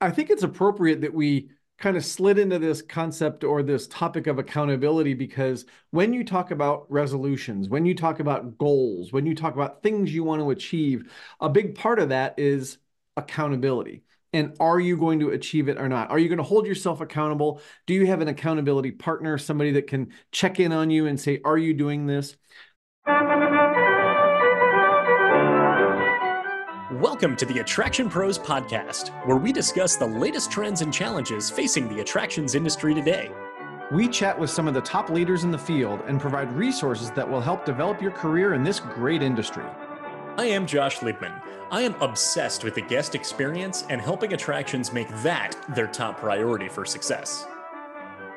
I think it's appropriate that we kind of slid into this concept or this topic of accountability because when you talk about resolutions, when you talk about goals, when you talk about things you want to achieve, a big part of that is accountability. And are you going to achieve it or not? Are you going to hold yourself accountable? Do you have an accountability partner, somebody that can check in on you and say, Are you doing this? Welcome to the Attraction Pros Podcast, where we discuss the latest trends and challenges facing the attractions industry today. We chat with some of the top leaders in the field and provide resources that will help develop your career in this great industry. I am Josh Liebman. I am obsessed with the guest experience and helping attractions make that their top priority for success.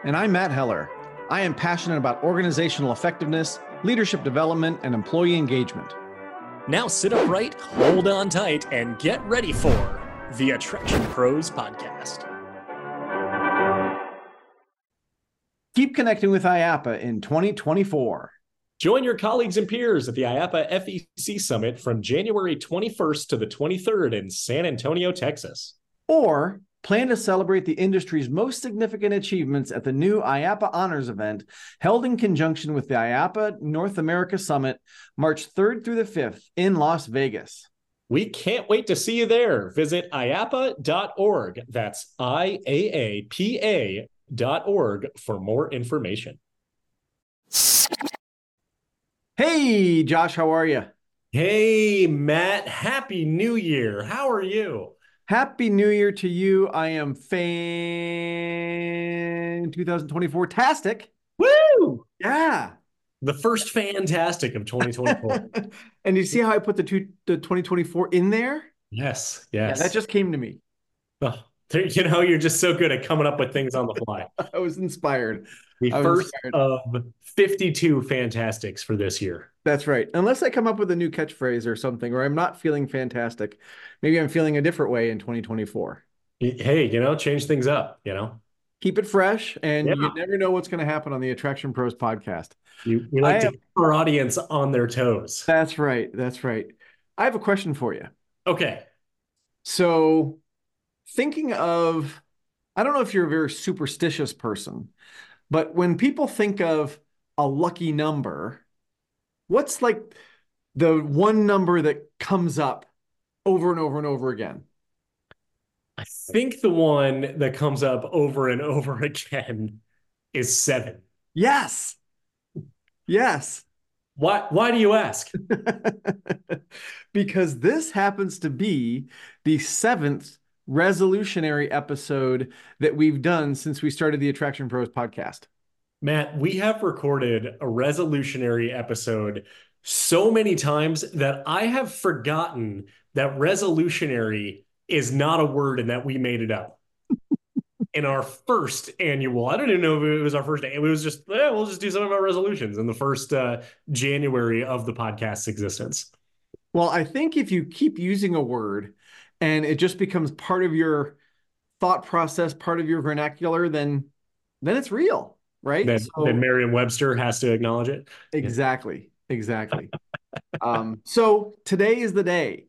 And I'm Matt Heller. I am passionate about organizational effectiveness, leadership development, and employee engagement. Now sit upright, hold on tight, and get ready for the Attraction Pros Podcast. Keep connecting with IAAPA in 2024. Join your colleagues and peers at the IAAPA FEC Summit from January 21st to the 23rd in San Antonio, Texas. Or plan to celebrate the industry's most significant achievements at the new IAAPA Honors event held in conjunction with the IAAPA North America Summit, March 3rd through the 5th in Las Vegas. We can't wait to see you there. Visit IAAPA.org. That's I A A P A.org for more information. Hey, Josh, how are you? Hey, Matt. Happy New Year. How are you? Happy New Year to you. I am fan 2024 tastic. Woo! Yeah. The first fantastic of 2024. and you see how I put the two the 2024 in there? Yes, yes. Yeah, that just came to me. Oh, you know, you're just so good at coming up with things on the fly. I was inspired. The first of 52 fantastics for this year. That's right. Unless I come up with a new catchphrase or something, or I'm not feeling fantastic. Maybe I'm feeling a different way in 2024. Hey, you know, change things up, you know? Keep it fresh, and yeah. you never know what's going to happen on the Attraction Pros podcast. You, you like I to have, keep our audience on their toes. That's right. That's right. I have a question for you. Okay. So, thinking of, I don't know if you're a very superstitious person, but when people think of a lucky number, what's like the one number that comes up over and over and over again? I think the one that comes up over and over again is seven. Yes. Yes. Why why do you ask? because this happens to be the seventh resolutionary episode that we've done since we started the Attraction Pros podcast. Matt, we have recorded a resolutionary episode so many times that I have forgotten that resolutionary is not a word and that we made it up. in our first annual, I don't even know if it was our first. It was just, yeah, we'll just do some of our resolutions in the first uh, January of the podcast's existence. Well, I think if you keep using a word and it just becomes part of your thought process, part of your vernacular, then then it's real, right? Then, so, then Merriam-Webster has to acknowledge it. Exactly, exactly. um, so today is the day.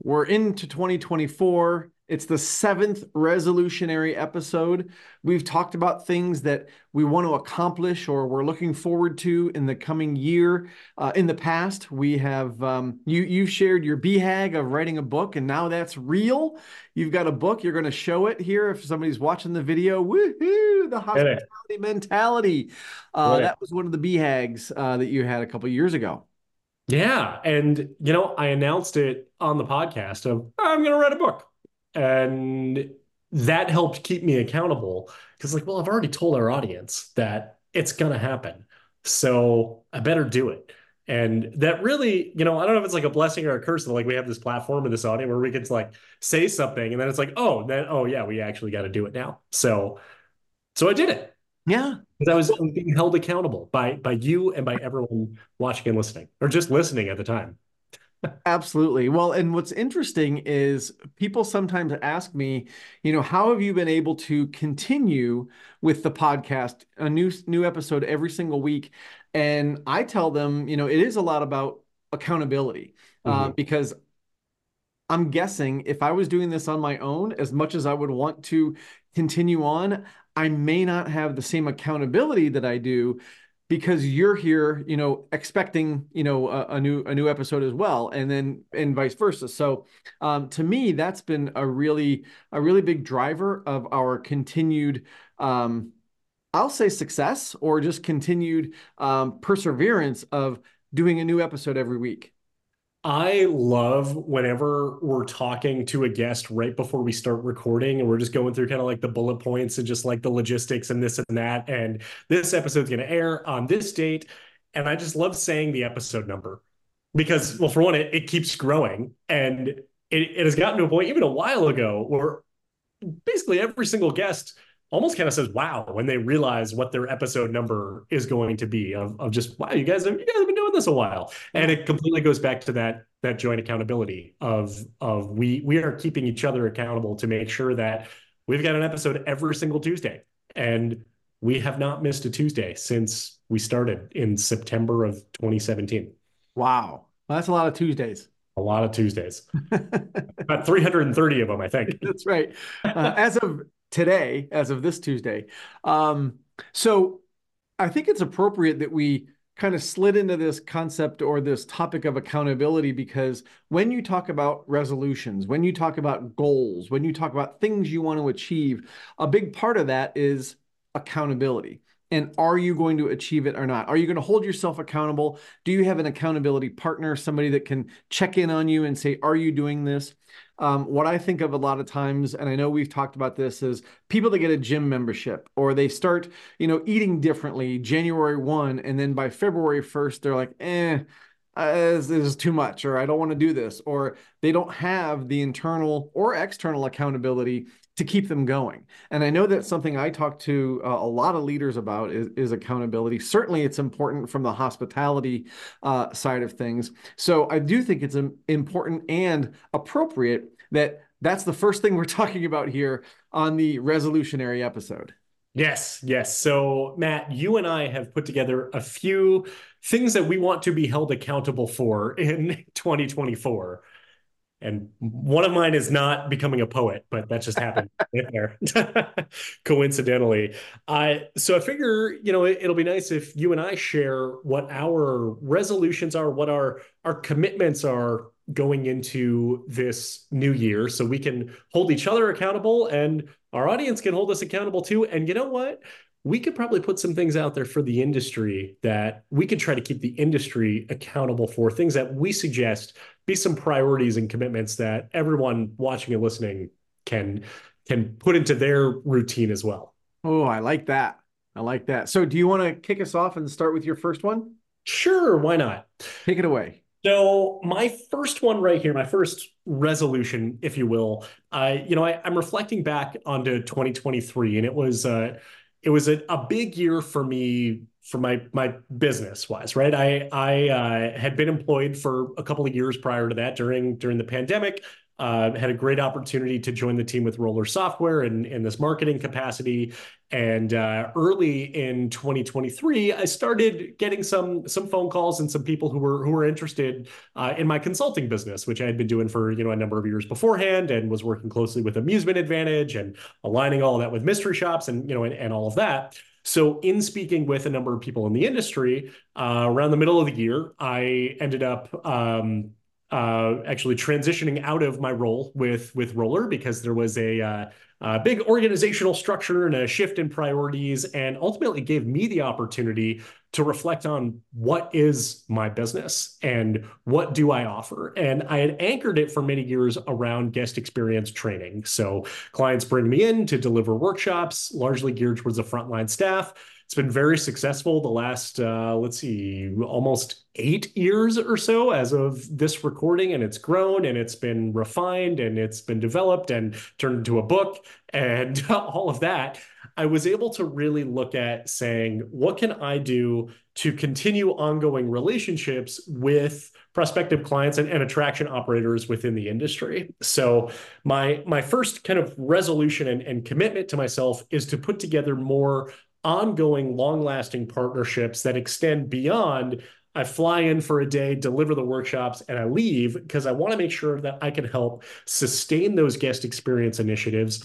We're into 2024. It's the seventh resolutionary episode. We've talked about things that we want to accomplish or we're looking forward to in the coming year. Uh, in the past, we have um, you you've shared your BHAG of writing a book, and now that's real. You've got a book. You're going to show it here if somebody's watching the video. Woohoo! The hospitality mentality. Uh, that was one of the BHAGs uh, that you had a couple years ago. Yeah, and you know, I announced it on the podcast of I'm going to write a book and that helped keep me accountable because like well i've already told our audience that it's going to happen so i better do it. And that really you know i don't know if it's like a blessing or a curse that like we have this platform and this audience where we can like say something and then it's like oh then oh yeah we actually got to do it now. So so i did it. Yeah. Because i was being held accountable by by you and by everyone watching and listening or just listening at the time Absolutely. Well, and what's interesting is people sometimes ask me, you know, how have you been able to continue with the podcast, a new new episode every single week? And I tell them, you know, it is a lot about accountability uh, mm-hmm. uh, because I'm guessing if I was doing this on my own, as much as I would want to continue on, I may not have the same accountability that I do because you're here, you know, expecting, you know, a, a, new a new episode as well, and then and vice versa. So, um, to me, that's been a really a really big driver of our continued. Um, I'll say success or just continued um, perseverance of doing a new episode every week. I love whenever we're talking to a guest right before we start recording and we're just going through kind of like the bullet points and just like the logistics and this and that. And this episode's going to air on this date. And I just love saying the episode number because, well, for one, it, it keeps growing and it, it has gotten to a point even a while ago where basically every single guest almost kind of says wow when they realize what their episode number is going to be of, of just wow you guys have you guys have been this a while and it completely goes back to that that joint accountability of of we we are keeping each other accountable to make sure that we've got an episode every single Tuesday and we have not missed a Tuesday since we started in September of 2017 wow well, that's a lot of Tuesdays a lot of Tuesdays. About 330 of them, I think. That's right. Uh, as of today, as of this Tuesday. Um, so I think it's appropriate that we kind of slid into this concept or this topic of accountability because when you talk about resolutions, when you talk about goals, when you talk about things you want to achieve, a big part of that is accountability. And are you going to achieve it or not? Are you going to hold yourself accountable? Do you have an accountability partner, somebody that can check in on you and say, Are you doing this? Um, what I think of a lot of times, and I know we've talked about this, is people that get a gym membership or they start, you know, eating differently January 1, and then by February 1st, they're like, eh, uh, this is too much, or I don't want to do this, or they don't have the internal or external accountability to keep them going. And I know that's something I talk to uh, a lot of leaders about is, is, accountability. Certainly, it's important from the hospitality uh, side of things. So I do think it's important and appropriate that that's the first thing we're talking about here on the resolutionary episode. Yes, yes. So, Matt, you and I have put together a few things that we want to be held accountable for in 2024 and one of mine is not becoming a poet, but that just happened there coincidentally. I so I figure you know it, will be nice if you and I share what our resolutions are, what our our commitments are going into this new year, so we can hold each other accountable, and our audience can hold us accountable too. And you know what? we could probably put some things out there for the industry that we could try to keep the industry accountable for things that we suggest be some priorities and commitments that everyone watching and listening can can put into their routine as well. Oh, I like that. I like that. So, do you want to kick us off and start with your first one? Sure, why not? Take it away. So, my first one right here, my first resolution, if you will, I, you know, I, am reflecting back onto 2023, and it was, uh, it was a, a big year for me for my my business wise, right? I I uh, had been employed for a couple of years prior to that during during the pandemic. Uh, had a great opportunity to join the team with Roller Software in, in this marketing capacity. And uh, early in 2023, I started getting some some phone calls and some people who were who were interested uh, in my consulting business, which I had been doing for you know a number of years beforehand, and was working closely with Amusement Advantage and aligning all that with mystery shops and you know and, and all of that. So, in speaking with a number of people in the industry uh, around the middle of the year, I ended up um, uh, actually transitioning out of my role with with Roller because there was a uh, a big organizational structure and a shift in priorities, and ultimately gave me the opportunity to reflect on what is my business and what do I offer. And I had anchored it for many years around guest experience training. So clients bring me in to deliver workshops, largely geared towards the frontline staff. It's been very successful the last, uh, let's see, almost eight years or so as of this recording, and it's grown and it's been refined and it's been developed and turned into a book and all of that. I was able to really look at saying, what can I do to continue ongoing relationships with prospective clients and, and, attraction operators within the industry. So my my first kind of resolution and, and commitment to myself is to put together more ongoing, long lasting partnerships that extend beyond I fly in for a day, deliver the workshops, and I leave because I want to make sure that I can help sustain those guest experience initiatives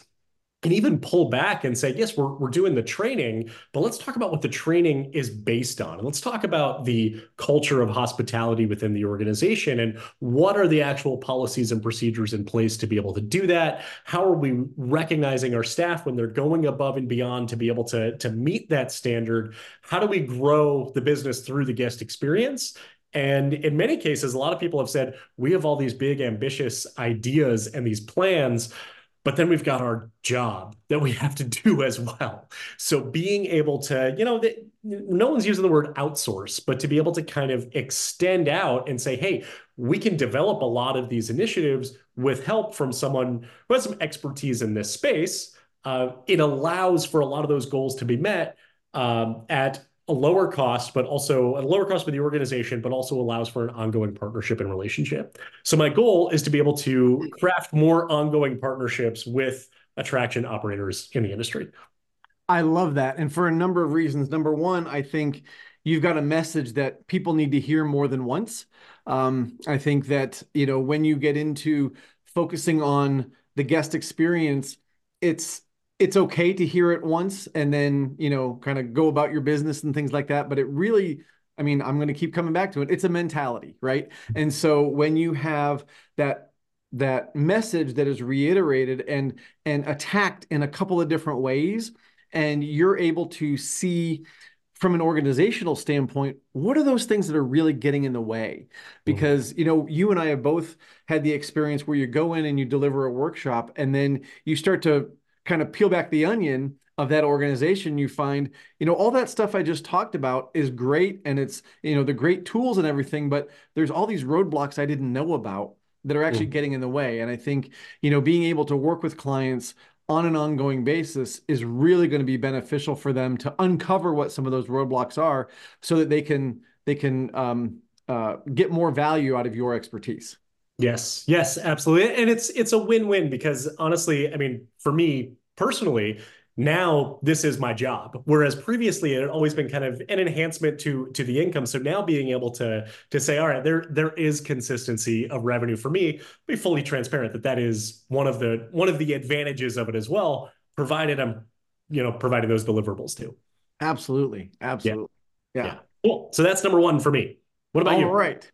and even pull back and say, yes, we're, we're doing the training, but let's talk about what the training is based on. And let's talk about the culture of hospitality within the organization and what are the actual policies and procedures in place to be able to do that? How are we recognizing our staff when they're going above and beyond to be able to, to meet that standard? How do we grow the business through the guest experience? And in many cases, a lot of people have said, we have all these big, ambitious ideas and these plans but then we've got our job that we have to do as well. So being able to, you know, the, no one's using the word outsource, but to be able to kind of extend out and say, hey, we can develop a lot of these initiatives with help from someone who has some expertise in this space. Uh, it allows for a lot of those goals to be met um, at a lower cost, but also a lower cost for the organization, but also allows for an ongoing partnership and relationship. So my goal is to be able to craft more ongoing partnerships with attraction operators in the industry. I love that. And for a number of reasons. Number one, I think you've got a message that people need to hear more than once. Um, I think that, you know, when you get into focusing on the guest experience, it's it's okay to hear it once and then you know kind of go about your business and things like that but it really i mean i'm going to keep coming back to it. It's a mentality right? And so when you have that that message that is reiterated and and attacked in a couple of different ways and you're able to see from an organizational standpoint what are those things that are really getting in the way? Because mm-hmm. you know you and i have both had the experience where you go in and you deliver a workshop and then you start to kind of peel back the onion of that organization you find you know all that stuff i just talked about is great and it's you know the great tools and everything but there's all these roadblocks i didn't know about that are actually mm. getting in the way and i think you know being able to work with clients on an ongoing basis is really going to be beneficial for them to uncover what some of those roadblocks are so that they can they can um, uh, get more value out of your expertise Yes, yes, absolutely. And it's it's a win-win because honestly, I mean, for me personally, now this is my job whereas previously it had always been kind of an enhancement to to the income. So now being able to to say all right there there is consistency of revenue for me be fully transparent that that is one of the one of the advantages of it as well provided i'm you know providing those deliverables too. Absolutely absolutely. Yeah, yeah. yeah. cool. So that's number one for me. What about all you? All right.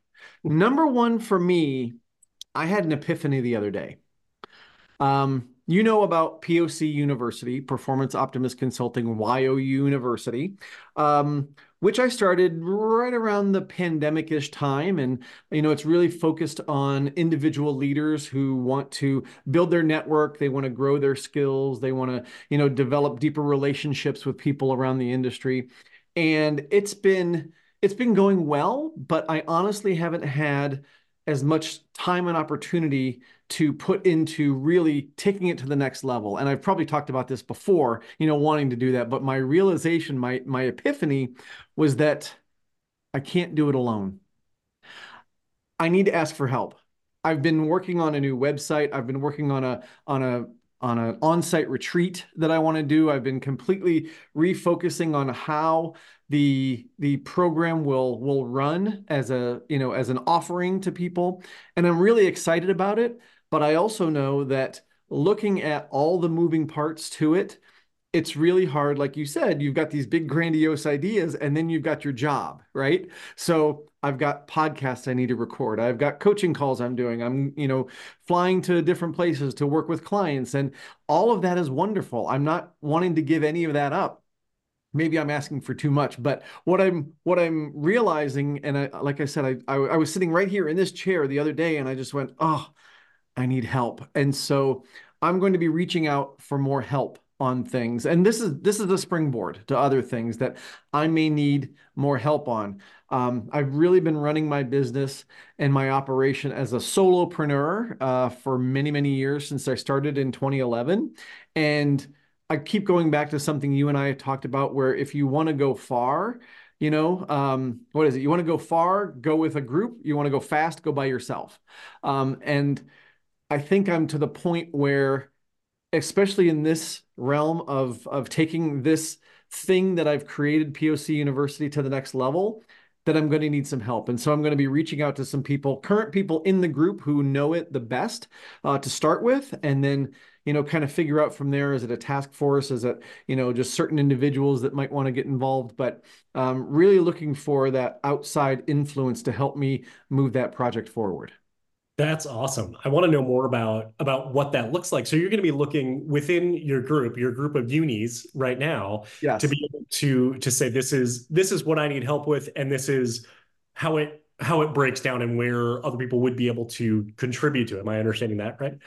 Number one for me I had an epiphany the other day. Um, you know about POC University, Performance Optimist Consulting, YOU University, um, which I started right around the pandemic-ish time. And, you know, it's really focused on individual leaders who want to build their network. They want to grow their skills. They want to, you know, develop deeper relationships with people around the industry. And it's been, it's been going well, but I honestly haven't had as much time and opportunity to put into really taking it to the next level. And I've probably talked about this before, you know, wanting to do that. But my realization, my my epiphany was that I can't do it alone. I need to ask for help. I've been working on a new website. I've been working on a on a on an on-site retreat that I want to do. I've been completely refocusing on how the the program will will run as a you know as an offering to people and i'm really excited about it but i also know that looking at all the moving parts to it it's really hard like you said you've got these big grandiose ideas and then you've got your job right? So i've got podcasts i need to record. I've got coaching calls i'm doing. I'm you know flying to different places to work with clients and all of that is wonderful. I'm not wanting to give any of that up. Maybe I'm asking for too much, but what I'm what I'm realizing, and I, like I said, I, I, I was sitting right here in this chair the other day, and I just went, oh, I need help, and so I'm going to be reaching out for more help on things, and this is this is the springboard to other things that I may need more help on. Um, I've really been running my business and my operation as a solopreneur uh, for many many years since I started in 2011, and I keep going back to something you and I have talked about where if you want to go far, you know, um, what is it? You want to go far, go with a group. You want to go fast, go by yourself. Um, and I think I'm to the point where, especially in this realm of of taking this thing that I've created, POC University, to the next level, that I'm going to need some help. And so I'm going to be reaching out to some people, current people in the group who know it the best uh, to start with, and then you know kind of figure out from there. Is it a task force? Is it you know just certain individuals that might want to get involved? But um, really looking for that outside influence to help me move that project forward. That's awesome. I want to know more about about what that looks like. So you're going to be looking within your group, your group of unis right now, yes. to be able to to say this is this is what I need help with, and this is how it how it breaks down and where other people would be able to contribute to it. Am I understanding that right?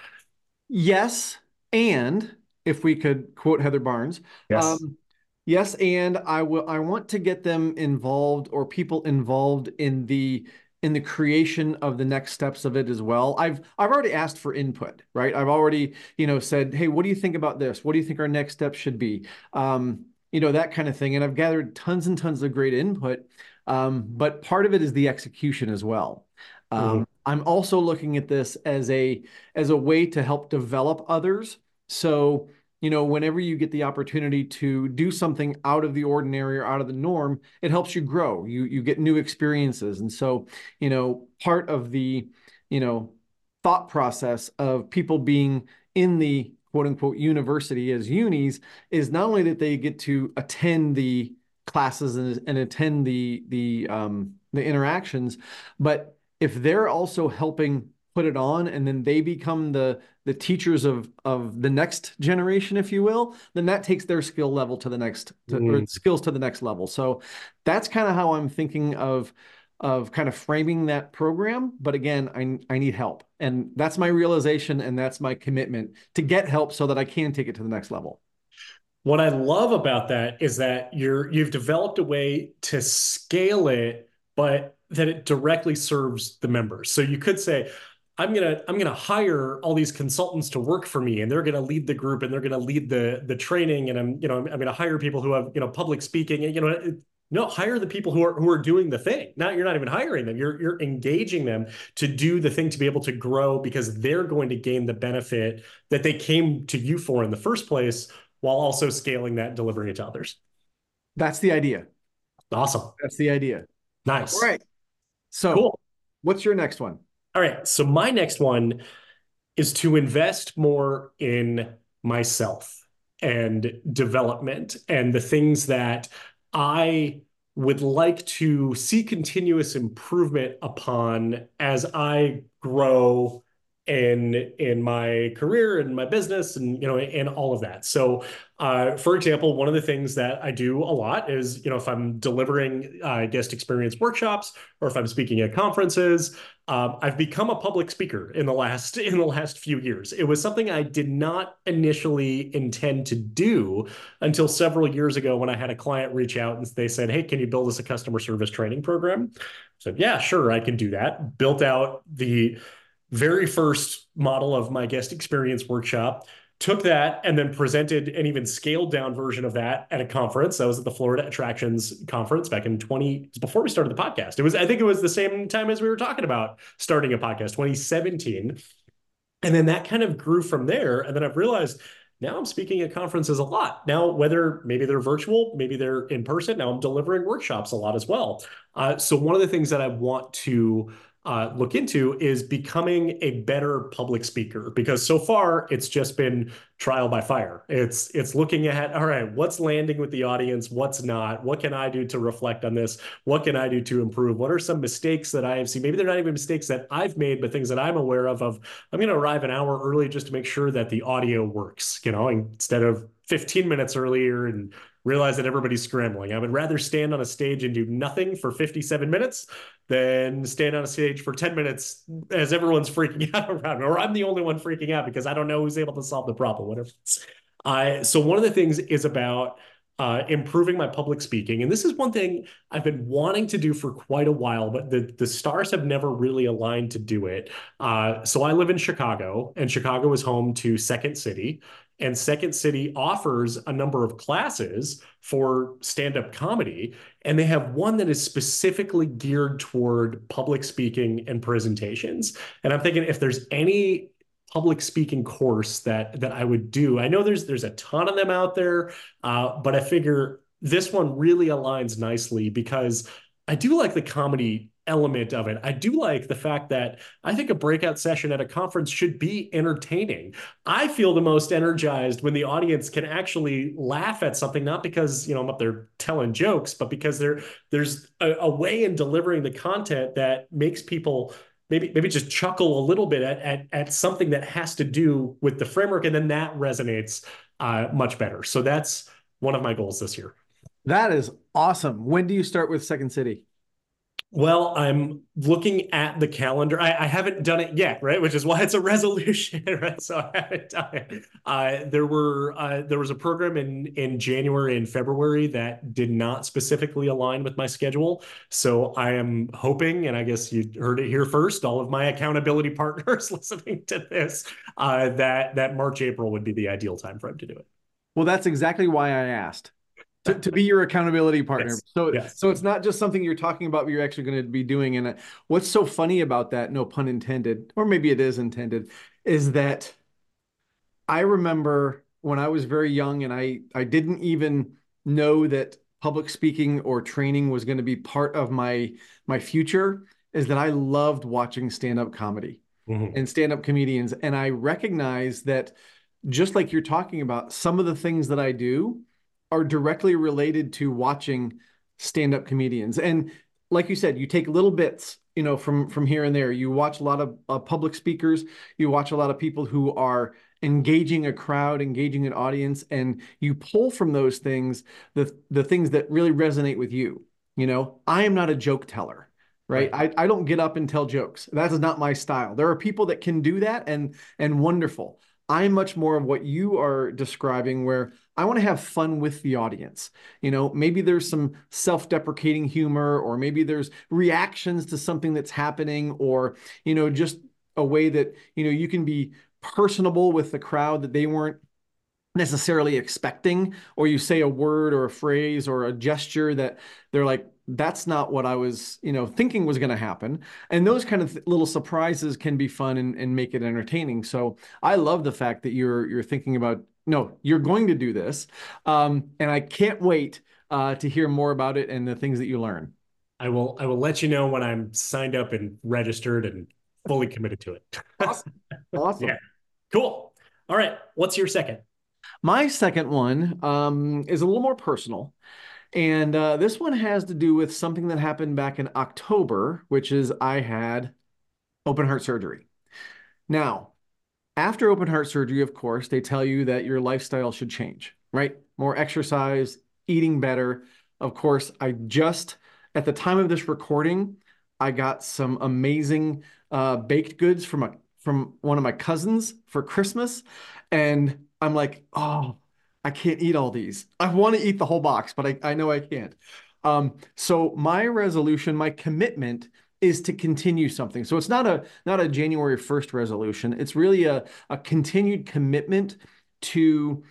Yes, and if we could quote Heather Barnes, yes. Um, yes, and I will. I want to get them involved or people involved in the in the creation of the next steps of it as well. I've I've already asked for input, right? I've already you know said, hey, what do you think about this? What do you think our next steps should be? Um, you know that kind of thing, and I've gathered tons and tons of great input. Um, but part of it is the execution as well. Um, mm-hmm. I'm also looking at this as a as a way to help develop others. So you know, whenever you get the opportunity to do something out of the ordinary or out of the norm, it helps you grow. You you get new experiences. And so, you know, part of the, you know, thought process of people being in the quote unquote university as unis is not only that they get to attend the classes and, and attend the the um, the interactions, but if they're also helping put it on and then they become the the teachers of of the next generation if you will then that takes their skill level to the next to, mm. or skills to the next level. So that's kind of how i'm thinking of of kind of framing that program. But again i i need help. And that's my realization and that's my commitment to get help so that i can take it to the next level. What i love about that is that you're you've developed a way to scale it but that it directly serves the members. So you could say I'm gonna I'm gonna hire all these consultants to work for me, and they're gonna lead the group, and they're gonna lead the the training, and I'm you know I'm, I'm gonna hire people who have you know public speaking, and you know no hire the people who are who are doing the thing. Now you're not even hiring them; you're you're engaging them to do the thing to be able to grow because they're going to gain the benefit that they came to you for in the first place, while also scaling that and delivering it to others. That's the idea. Awesome. That's the idea. Nice. All right. So, cool. what's your next one? All right. So my next one is to invest more in myself and development and the things that I would like to see continuous improvement upon as I grow in in my career and my business and you know and all of that. So uh, for example one of the things that i do a lot is you know if i'm delivering uh, guest experience workshops or if i'm speaking at conferences um, i've become a public speaker in the last in the last few years. It was something i did not initially intend to do until several years ago when i had a client reach out and they said hey can you build us a customer service training program? Said yeah sure i can do that. Built out the very first model of my guest experience workshop took that and then presented an even scaled down version of that at a conference. That was at the florida attractions conference back in 20 before we started the podcast. It was i think it was the same time as we were talking about starting a podcast 2017 and then that kind of grew from there. And then i've realized now i'm speaking at conferences a lot. Now whether maybe they're virtual maybe they're in person now i'm delivering workshops a lot as well. Uh, so one of the things that i want to uh, look into is becoming a better public speaker because so far it's just been trial by fire. It's it's looking at all right, what's landing with the audience, what's not, what can I do to reflect on this, what can I do to improve, what are some mistakes that I have seen. Maybe they're not even mistakes that I've made, but things that I'm aware of. Of I'm going to arrive an hour early just to make sure that the audio works. You know, instead of 15 minutes earlier and realize that everybody's scrambling. I would rather stand on a stage and do nothing for 57 minutes than stand on a stage for 10 minutes as everyone's freaking out around me, or I'm the only one freaking out because I don't know who's able to solve the problem, whatever. Uh, so one of the things is about uh, improving my public speaking. And this is one thing I've been wanting to do for quite a while, but the, the stars have never really aligned to do it. Uh, so I live in Chicago, and Chicago is home to Second City. And Second City offers a number of classes for stand up comedy. And they have one that is specifically geared toward public speaking and presentations. And I'm thinking if there's any public speaking course that that I would do. I know there's there's a ton of them out there, uh, but I figure this one really aligns nicely because I do like the comedy element of it. I do like the fact that I think a breakout session at a conference should be entertaining. I feel the most energized when the audience can actually laugh at something, not because you know I'm up there telling jokes, but because there there's a, a way in delivering the content that makes people maybe maybe just chuckle a little bit at, at at something that has to do with the framework, and then that resonates uh, much better. So that's one of my goals this year. That is awesome. When do you start with Second City? Well, I'm looking at the calendar. I, I, haven't done it yet, right? Which is why it's a resolution, right? So I haven't done it. Uh, there were uh, there was a program in in January and February that did not specifically align with my schedule. So I am hoping, and I guess you heard it here first, all of my accountability partners listening to this, uh, that that March April would be the ideal time frame to do it. Well, that's exactly why I asked to, to be your accountability partner. Yes. So yes. so it's not just something you're talking about, but you're actually going to be doing. And what's so funny about that, no pun intended, or maybe it is intended, is that I remember when I was very young and I I didn't even know that public speaking or training was going to be part of my my future is that I loved watching stand-up comedy mm-hmm. and stand-up comedians and I recognize that just like you're talking about some of the things that I do are directly related to watching stand-up comedians. And like you said, you take little bits, you know, from from here and there. You watch a lot of uh, public speakers. You watch a lot of people who are engaging a crowd, engaging an audience, and you pull from those things the the things that really resonate with you. You know, I am not a joke teller right? right. I, I don't get up and tell jokes. That is not my style. There are people that can do that and and wonderful. I'm much more of what you are describing, where I want to have fun with the audience. You know, maybe there's some self deprecating humor, or maybe there's reactions to something that's happening, or, you know, just a way that, you know, you can be personable with the crowd that they weren't necessarily expecting, or you say a word or a phrase or a gesture that they're like, that's not what I was, you know, thinking was going to happen. And those kind of little surprises can be fun and, and make it entertaining. So I love the fact that you're you're thinking about no, you're going to do this, um, and I can't wait uh, to hear more about it and the things that you learn. I will I will let you know when I'm signed up and registered and fully committed to it. awesome. Awesome. Yeah. Cool. All right. What's your second? My second one um, is a little more personal. And uh, this one has to do with something that happened back in October, which is I had open heart surgery. Now, after open heart surgery, of course, they tell you that your lifestyle should change, right? More exercise, eating better. Of course, I just, at the time of this recording, I got some amazing uh, baked goods from a from one of my cousins for Christmas, and I'm like, oh, I can't eat all these. I want to eat the whole box, but I, I know I can't. Um, so my resolution, my commitment is to continue something. So it's not a not a January 1st resolution. It's really a, a continued commitment to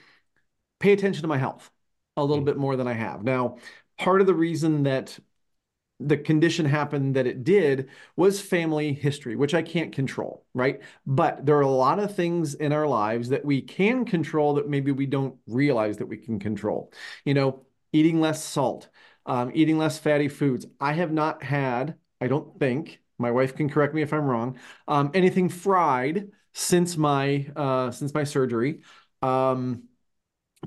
pay attention to my health a little mm-hmm. bit more than I have. Now, part of the reason that the condition happened that it did was family history, which I can't control, right? But there are a lot of things in our lives that we can control that maybe we don't realize that we can control. You know, eating less salt, um, eating less fatty foods. I have not had, I don't think, my wife can correct me if I'm wrong, um, anything fried since my uh, since my surgery. Um,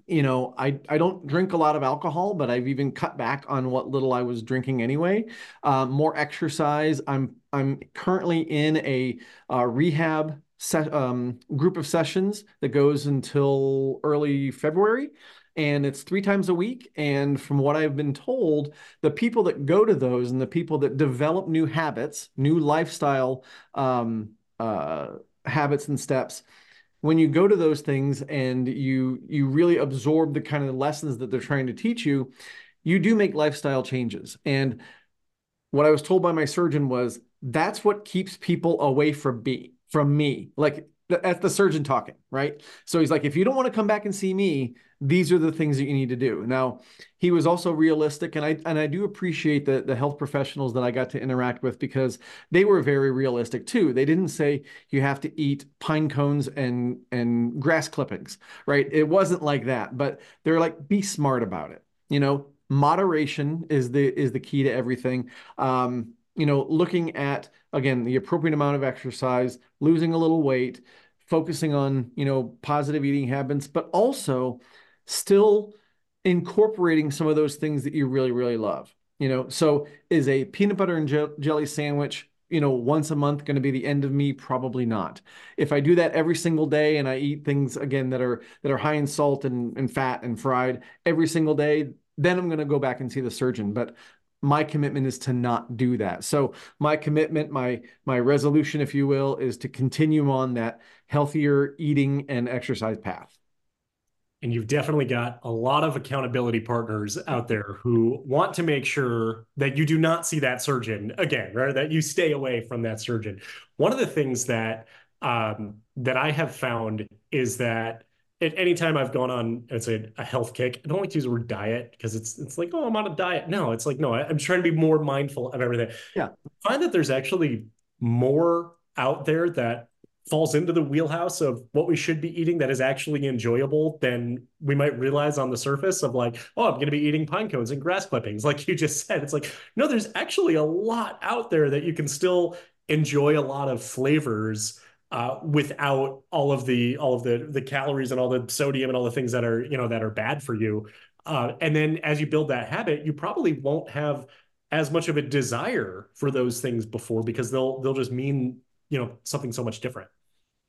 you know, I, I don't drink a lot of alcohol, but I've even cut back on what little I was drinking anyway. Uh, more exercise. I'm I'm currently in a uh, rehab set, um, group of sessions that goes until early February, and it's three times a week. And from what I've been told, the people that go to those and the people that develop new habits, new lifestyle um, uh, habits and steps when you go to those things and you you really absorb the kind of lessons that they're trying to teach you, you do make lifestyle changes. And what I was told by my surgeon was that's what keeps people away from me, from me. Like that's the surgeon talking, right? So he's like, if you don't want to come back and see me, these are the things that you need to do. Now, he was also realistic, and I and I do appreciate the the health professionals that I got to interact with because they were very realistic too. They didn't say you have to eat pine cones and and grass clippings, right? It wasn't like that, but they're like, be smart about it. You know, moderation is the is the key to everything. Um, you know, looking at again the appropriate amount of exercise, losing a little weight, focusing on you know positive eating habits, but also still incorporating some of those things that you really really love. You know, so is a peanut butter and jelly sandwich you know, once a month going to be the end of me? Probably not. If I do that every single day and I eat things again that are that are high in salt and, and fat and fried every single day, then I'm going to go back and see the surgeon. But my commitment is to not do that. So my commitment, my my resolution, if you will, is to continue on that healthier eating and exercise path and you've definitely got a lot of accountability partners out there who want to make sure that you do not see that surgeon again, right? That you stay away from that surgeon. One of the things that um, that I have found is that at any time I've gone on, let's say a health kick, I don't like to use the word diet because it's it's like, oh, I'm on a diet. No, it's like, no, I'm trying to be more mindful of everything. Yeah. I find that there's actually more out there that falls into the wheelhouse of what we should be eating that is actually enjoyable than we might realize on the surface of like, oh, I'm going to be eating pine cones and grass clippings, like you just said. It's like, no, there's actually a lot out there that you can still enjoy a lot of flavors uh, without all of the all of the the calories and all the sodium and all the things that are you know that are bad for you. Uh, and then as you build that habit, you probably won't have as much of a desire for those things before because they'll they'll just mean you know something so much different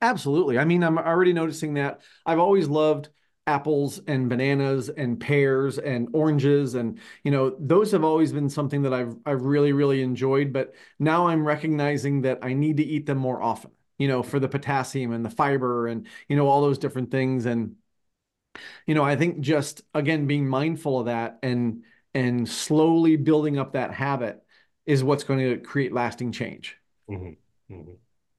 absolutely i mean i'm already noticing that i've always loved apples and bananas and pears and oranges and you know those have always been something that I've I've really really enjoyed but now I'm recognizing that I need to eat them more often you know for the potassium and the fiber and you know all those different things and you know I think just again being mindful of that and and slowly building up that habit is what's going to create lasting change. Mm-hmm. Mm-hmm.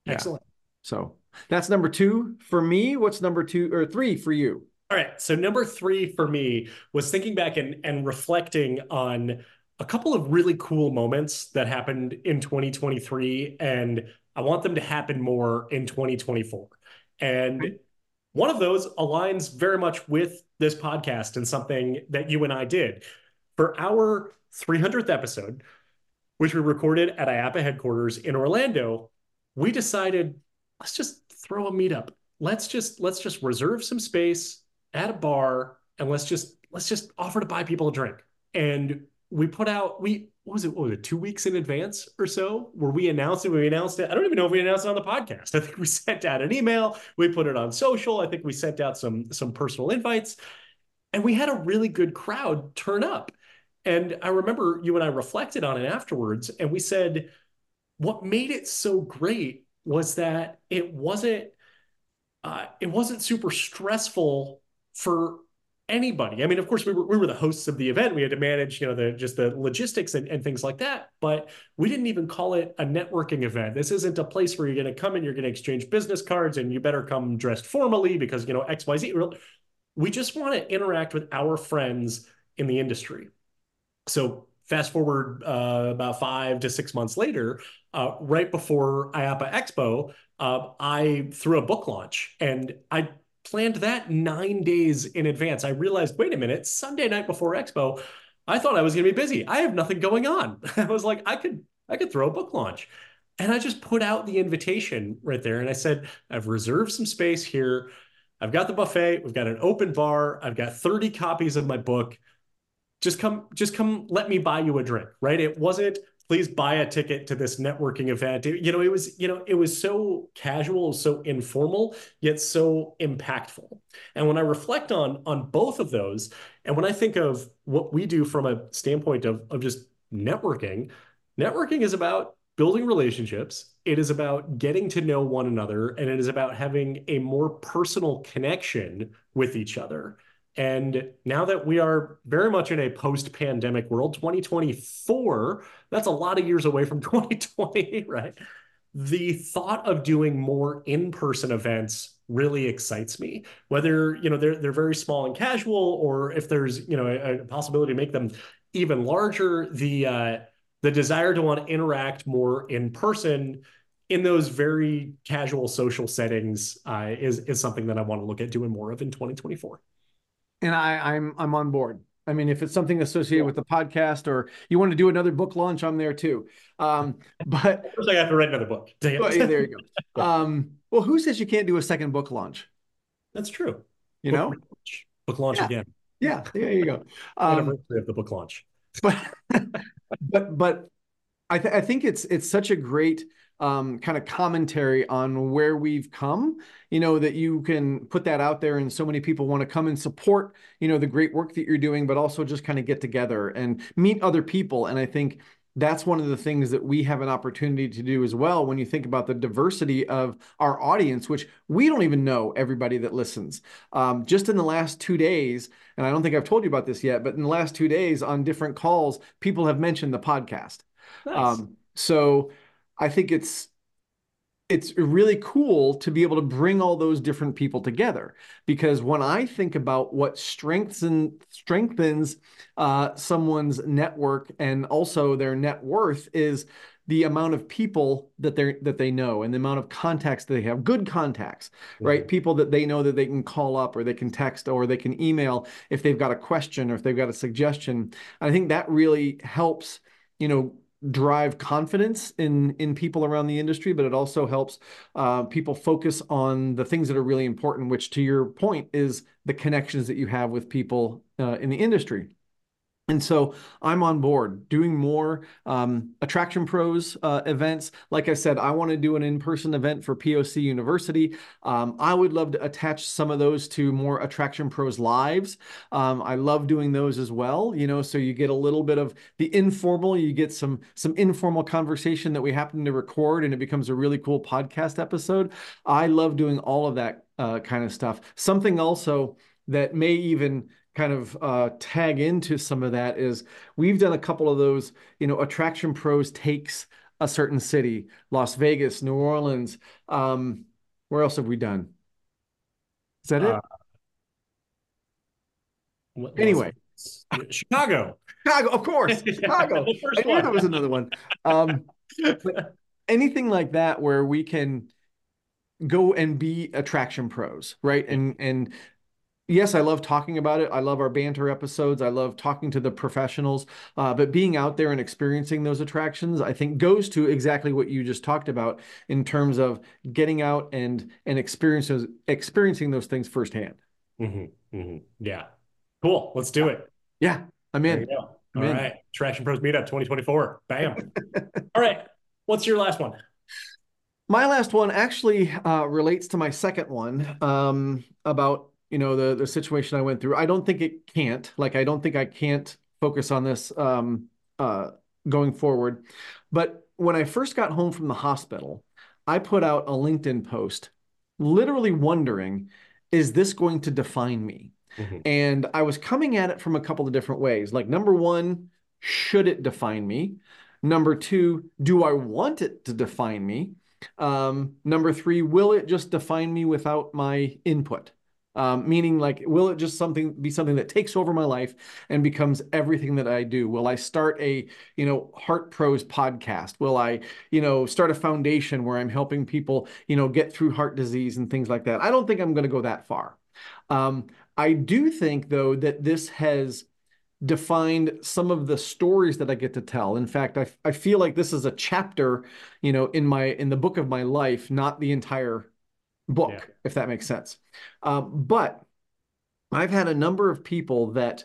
Excellent. So that's number two for me. What's number two or three for you? All right. So number three for me was thinking back and, and reflecting on a couple of really cool moments that happened in 2023. And I want them to happen more in 2024. And one of those aligns very much with this podcast and something that you and I did. For our 300th episode, which we recorded at IAAPA headquarters in Orlando, we decided let's just throw a meetup. Let's just let's just reserve some space at a bar and let's just let's just offer to buy people a drink. And we put out we what was it? What was it? Two weeks in advance or so where we announced it we announced it. I don't even know if we announced it on the podcast. I think we sent out an email. We put it on social. I think we sent out some some personal invites. And we had a really good crowd turn up. And i remember you and i reflected on it afterwards and we said what made it so great was that it wasn't uh, it wasn't super stressful for anybody. I mean, of course, we were we were the hosts of the event. We had to manage, you know, the just the logistics and, and things like that. But we didn't even call it a networking event. This isn't a place where you're going to come and you're going to exchange business cards and you better come dressed formally because you know X Y Z. We just want to interact with our friends in the industry. So fast forward uh, about five to six months later, uh, right before IAAPA Expo, uh, I threw a book launch and I planned that nine days in advance. I realized, wait a minute, Sunday night before Expo, I thought I was going to be busy. I have nothing going on. I was like, I could, I could throw a book launch. And I just put out the invitation right there. And I said, I've reserved some space here. I've got the buffet. We've got an open bar. I've got 30 copies of my book just come just come let me buy you a drink right? It wasn't please buy a ticket to this networking event. You know it was you know it was so casual so informal yet so impactful. And when i reflect on on both of those and when i think of what we do from a standpoint of of just networking networking is about building relationships. It is about getting to know one another and it is about having a more personal connection with each other and now that we are very much in a post pandemic world, 2024, that's a lot of years away from 2020, right? The thought of doing more in person events really excites me. Whether, you know, they're, they're very small and casual, or if there's, you know, a, a possibility to make them even larger, the, uh, the desire to want to interact more in person in those very casual social settings uh, is, is something that I want to look at doing more of in 2024 and I, I'm I'm on board. I mean, if it's something associated with the podcast or you want to do another book launch, I'm there too. Um, but I have to write another book. Yeah, there you go. Um, well, who says you can't do a second book launch? That's true. You book know, launch. book launch yeah. again. Yeah, there you go. Um, of the book launch. But but but I, th- I think it's it's such a great um, kind of commentary on where we've come. You know that you can put that out there, and so many people want to come and support. You know the great work that you're doing, but also just kind of get together and meet other people. And I think that's one of the things that we have an opportunity to do as well when you think about the diversity of our audience which we don't even know everybody that listens um, just in the last two days and i don't think i've told you about this yet but in the last two days on different calls people have mentioned the podcast Nice. um, so i think it's it's really cool to be able to bring all those different people together. Because when i think about what strengthens strengthens uh, someone's network and also their net worth is the amount of people that they that they know and the amount of contacts that they have good contacts right. People that they know that they can call up or they can text or they can email if they've got a question or if they've got a suggestion. I think that really helps you know drive confidence in in people around the industry but it also helps uh, people focus on the things that are really important which to your point is the connections that you have with people uh, in the industry and so I'm on board doing more um, Attraction Pros uh, events. Like I said, I want to do an in-person event for POC University. Um, I would love to attach some of those to more Attraction Pros lives. Um, I love doing those as well. You know, so you get a little bit of the informal. You get some some informal conversation that we happen to record, and it becomes a really cool podcast episode. I love doing all of that uh, kind of stuff. Something also that may even kind of uh, tag into some of that is we've done a couple of those, you know, attraction pros takes a certain city, Las Vegas, New Orleans. Um, where else have we done? Is that Uh, it? Anyway. Chicago. Chicago, of course, Chicago. The first I knew one. there was another one. Um, anything like that where we can go and be attraction pros, right? And and yes, I love talking about it. I love our banter episodes. I love talking to the professionals. Uh, but being out there and experiencing those attractions, I think, goes to exactly what you just talked about in terms of getting out and and experiences experiencing those things firsthand. Mhm, mhm. Yeah. Cool. Let's do it. Yeah, I'm in. I'm All in. right. Traction Pros Meetup 2024. Bam. All right. What's your last one? My last one actually uh, relates to my second one um, about you know the the situation I went through. I don't think it can't. Like I don't think I can't focus on this um, uh, going forward. But when I first got home from the hospital, I put out a LinkedIn post, literally wondering, is this going to define me? Mhm. And I was coming at it from a couple of different ways. Like number one, should it define me? Number two, do I want it to define me? Um, number three, will it just define me without my input? Um, meaning, like, will it just something be something that takes over my life and becomes everything that I do? Will I start a, you know, Heart Pros podcast? Will I, you know, start a foundation where I'm helping people, you know, get through heart disease and things like that? I don't think I'm going to go that far. Um, I do think, though, that this has defined some of the stories that I get to tell. In fact, I, I feel like this is a chapter, you know, in my in the book of my life, not the entire book, Yeah. if that makes sense. Um, but I've had a number of people that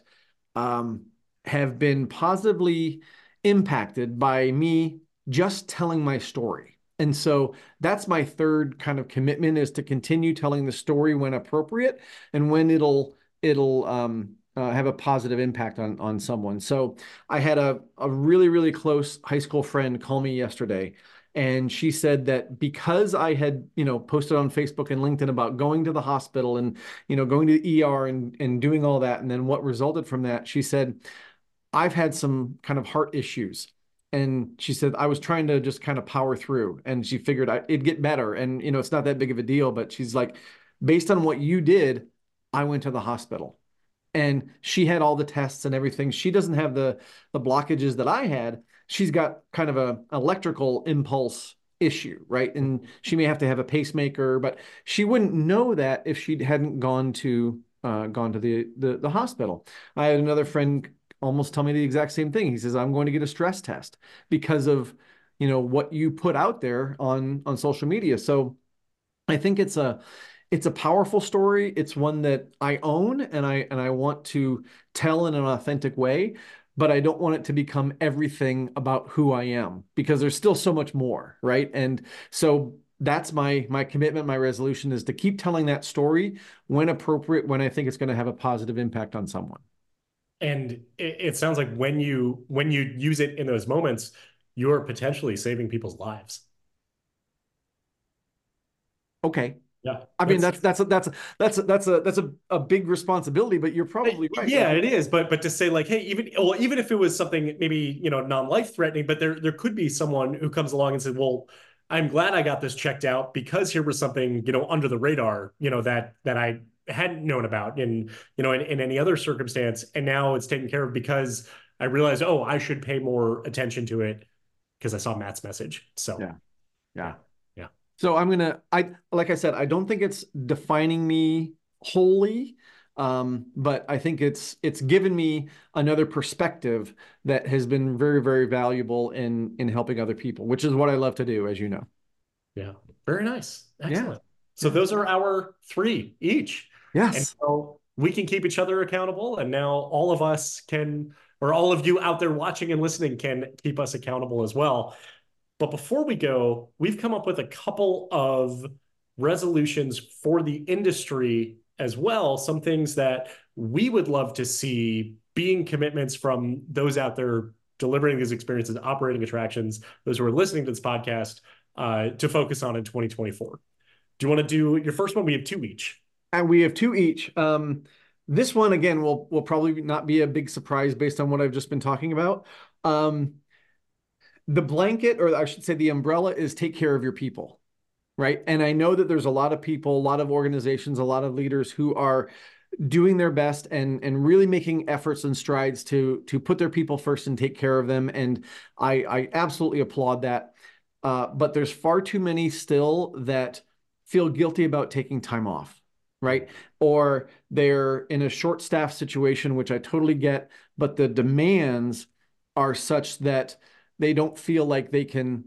um, have been positively impacted by me just telling my story. And so that's my third kind of commitment is to continue telling the story when appropriate and when it'll it'll um, uh, have a positive impact on on someone. So I had a a really really close high school friend call me yesterday, and she said that because I had you know posted on Facebook and LinkedIn about going to the hospital and you know going to the ER and and doing all that, and then what resulted from that, she said, I've had some kind of heart issues. And she said, I was trying to just kind of power through. And she figured I, it'd get better. And, you know, it's not that big of a deal. But she's like, based on what you did, I went to the hospital and she had all the tests and everything. She doesn't have the the blockages that I had. She's got kind of a electrical impulse issue, right? And she may have to have a pacemaker, but she wouldn't know that if she hadn't gone to uh, gone to the, the the hospital. I had another friend almost tell me the exact same thing. He says, "I'm going to get a stress test because of you know what you put out there on on social media." So I think it's a it's a powerful story. It's one that I own and I and I want to tell in an authentic way, but I don't want it to become everything about who I am because there's still so much more, right? And so that's my my commitment, my resolution is to keep telling that story when appropriate, when I think it's going to have a positive impact on someone. And it, it sounds like when you when you use it in those moments, you're potentially saving people's lives. Okay. Yeah. I mean that's that's a, that's a, that's a, that's a that's a, a big responsibility, but you're probably right. Yeah, it is. But but to say like, hey, even well, even if it was something maybe you know non-life threatening, but there there could be someone who comes along and says, well, I'm glad I got this checked out because here was something you know under the radar, you know that that I hadn't known about in you know in, in any other circumstance, and now it's taken care of because I realized, oh, I should pay more attention to it because I saw Matt's message. So yeah, yeah. So I'm gonna I like I said, I don't think it's defining me wholly. Um, but I think it's it's given me another perspective that has been very, very valuable in in helping other people, which is what I love to do, as you know. Yeah. Very nice. Excellent. Yeah. So those are our three each. Yes. And so we can keep each other accountable. And now all of us can, or all of you out there watching and listening can keep us accountable as well. But before we go, we've come up with a couple of resolutions for the industry as well. Some things that we would love to see being commitments from those out there delivering these experiences, operating attractions, those who are listening to this podcast uh, to focus on in 2024. Do you want to do your first one? We have two each. And we have two each. Um, this one again will will probably not be a big surprise based on what I've just been talking about. Um, the blanket, or I should say the umbrella, is take care of your people, right? And I know that there's a lot of people, a lot of organizations, a lot of leaders who are doing their best and and really making efforts and strides to to put their people first and take care of them. And I I absolutely applaud that. Uh, but there's far too many still that feel guilty about taking time off, right? Or they're in a short staff situation, which I totally get, but the demands are such that they don't feel like they can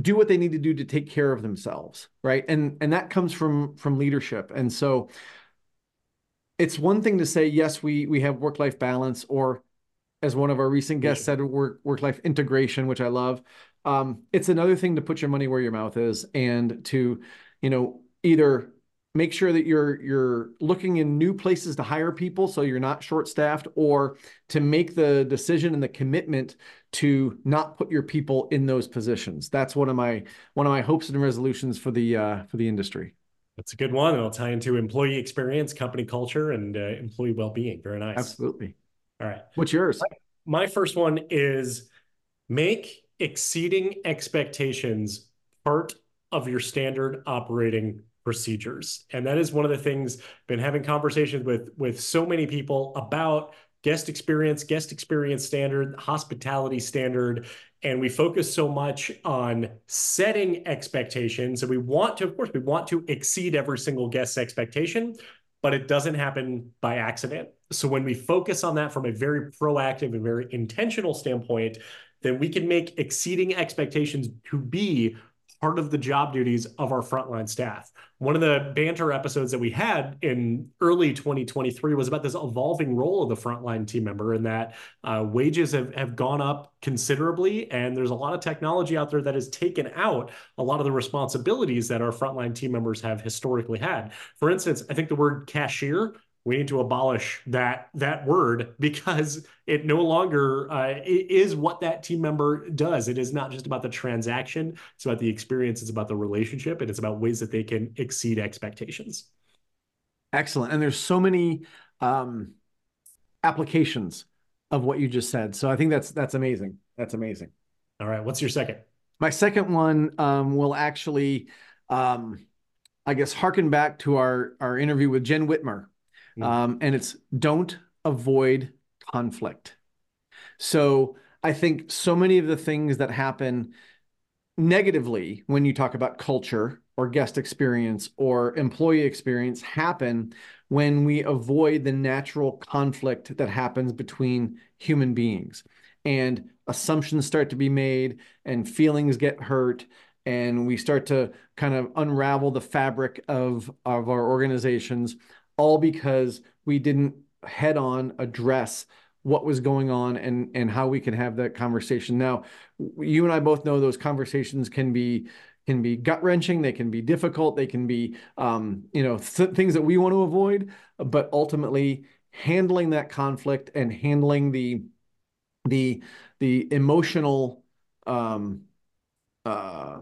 do what they need to do to take care of themselves right? And and that comes from from leadership. And so it's one thing to say yes we we have work life balance or as one of our recent guests said work work life integration which i love. Um, it's another thing to put your money where your mouth is and to you know either make sure that you're you're looking in new places to hire people so you're not short staffed or to make the decision and the commitment to not put your people in those positions. That's one of my one of my hopes and resolutions for the uh, for the industry. That's a good one it'll tie into employee experience company culture and uh, employee well-being. Very nice. Absolutely. All right. What's yours? My, my first one is make exceeding expectations part of your standard operating procedures. And that is one of the things been having conversations with with so many people about guest experience, guest experience standard, hospitality standard, and we focus so much on setting expectations and we want to of course we want to exceed every single guest's expectation, but it doesn't happen by accident. So when we focus on that from a very proactive and very intentional standpoint, then we can make exceeding expectations to be part of the job duties of our frontline staff. One of the banter episodes that we had in early 2023 was about this evolving role of the frontline team member and that uh, wages have, have gone up considerably. And there's a lot of technology out there that has taken out a lot of the responsibilities that our frontline team members have historically had. For instance, I think the word cashier we need to abolish that that word because it no longer uh, is what that team member does. It is not just about the transaction; it's about the experience, it's about the relationship, and it's about ways that they can exceed expectations. Excellent, and there's so many um, applications of what you just said. So I think that's that's amazing. That's amazing. All right, what's your second? My second one um, will actually, um, I guess, harken back to our our interview with Jen Whitmer. Um, and it's don't avoid conflict. So I think so many of the things that happen negatively when you talk about culture or guest experience or employee experience happen when we avoid the natural conflict that happens between human beings. And assumptions start to be made and feelings get hurt and we start to kind of unravel the fabric of of our organizations all because we didn't head on address what was going on and and how we can have that conversation. Now you and i both know those conversations can be can be gut wrenching they can be difficult they can be um, you know th- things that we want to avoid but ultimately handling that conflict and handling the the the emotional um, uh,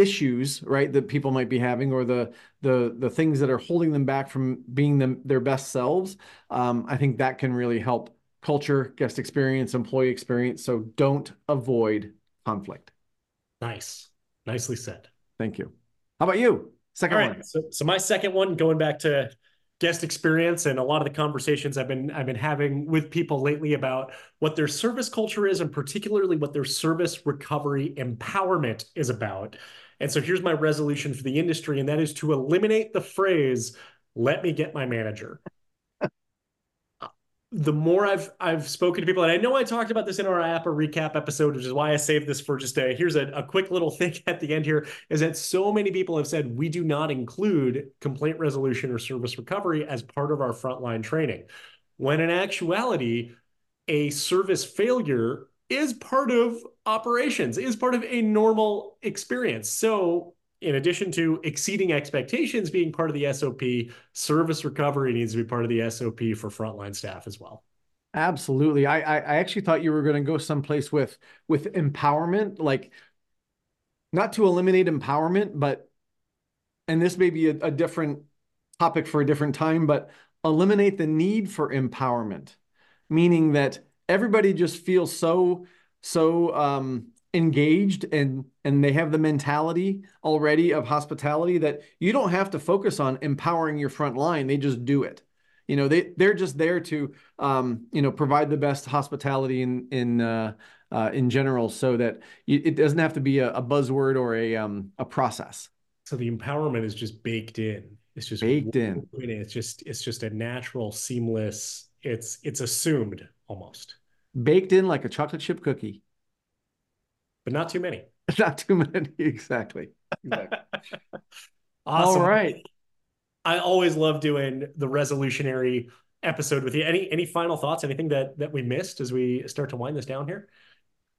issues right that people might be having or the the the things that are holding them back from being them their best selves um, i think that can really help culture guest experience employee experience. So don't avoid conflict. Nice. Nicely said. Thank you. How about you? Second one. So, so my second one going back to guest experience and a lot of the conversations I've been I've been having with people lately about what their service culture is and particularly what their service recovery empowerment is about. And so here's my resolution for the industry and that is to eliminate the phrase let me get my manager the more I've I've spoken to people, and I know I talked about this in our IAAPA recap episode, which is why I saved this for just a here's a, a quick little thing at the end here, is that so many people have said we do not include complaint resolution or service recovery as part of our frontline training. When in actuality, a service failure is part of operations, is part of a normal experience. So in addition to exceeding expectations being part of the SOP, service recovery needs to be part of the SOP for frontline staff as well. Absolutely. I I, I actually thought you were going to go someplace with with empowerment, like not to eliminate empowerment, but and this may be a, a different topic for a different time, but eliminate the need for empowerment, meaning that everybody just feels so so um, engaged and and they have the mentality already of hospitality that you don't have to focus on empowering your front line. They just do it. You know they they're just there to um, you know provide the best hospitality in in uh, uh, in general so that you, it doesn't have to be a, a buzzword or a um, a process. So the empowerment is just baked in. It's just baked in. It's just it's just a natural seamless it's it's assumed almost baked in like a chocolate chip cookie but not too many. Not too many, exactly. exactly. awesome. All right. I always love doing the resolutionary episode with you. Any any final thoughts? Anything that that we missed as we start to wind this down here?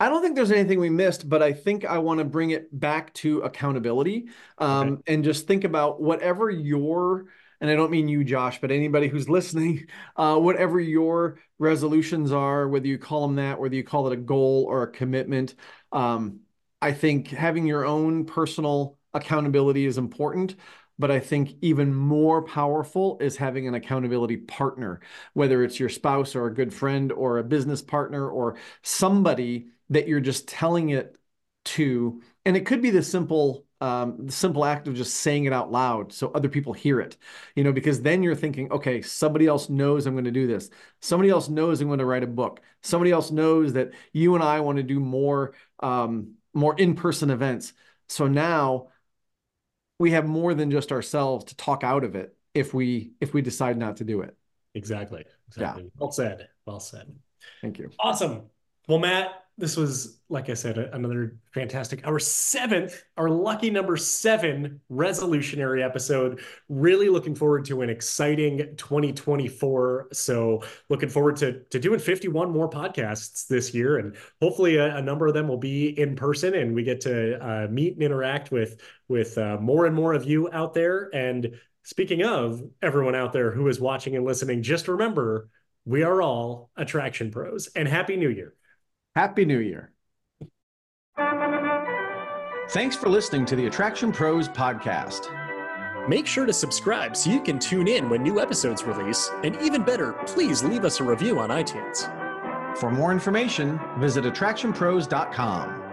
I don't think there's anything we missed, but I think I want to bring it back to accountability um, okay. and just think about whatever your and I don't mean you, Josh, but anybody who's listening, uh, whatever your resolutions are, whether you call them that, whether you call it a goal or a commitment, um, I think having your own personal accountability is important. But I think even more powerful is having an accountability partner, whether it's your spouse or a good friend or a business partner or somebody that you're just telling it to. And it could be the simple um, the simple act of just saying it out loud so other people hear it, you know, because then you're thinking, okay, somebody else knows I'm going to do this. Somebody else knows I'm going to write a book. Somebody else knows that you and I want to do more, um, more in-person events. So now we have more than just ourselves to talk out of it if we if we decide not to do it. Exactly. Exactly. Yeah. Well said. Well said. Thank you. Awesome. Well, Matt, this was, like I said, another fantastic, our seventh, our lucky number seven resolutionary episode. Really looking forward to an exciting 2024. So, looking forward to, to doing 51 more podcasts this year. And hopefully, a, a number of them will be in person and we get to uh, meet and interact with, with uh, more and more of you out there. And speaking of everyone out there who is watching and listening, just remember we are all attraction pros and happy new year. Happy New Year. Thanks for listening to the Attraction Pros podcast. Make sure to subscribe so you can tune in when new episodes release. And even better, please leave us a review on iTunes. For more information, visit attractionpros.com.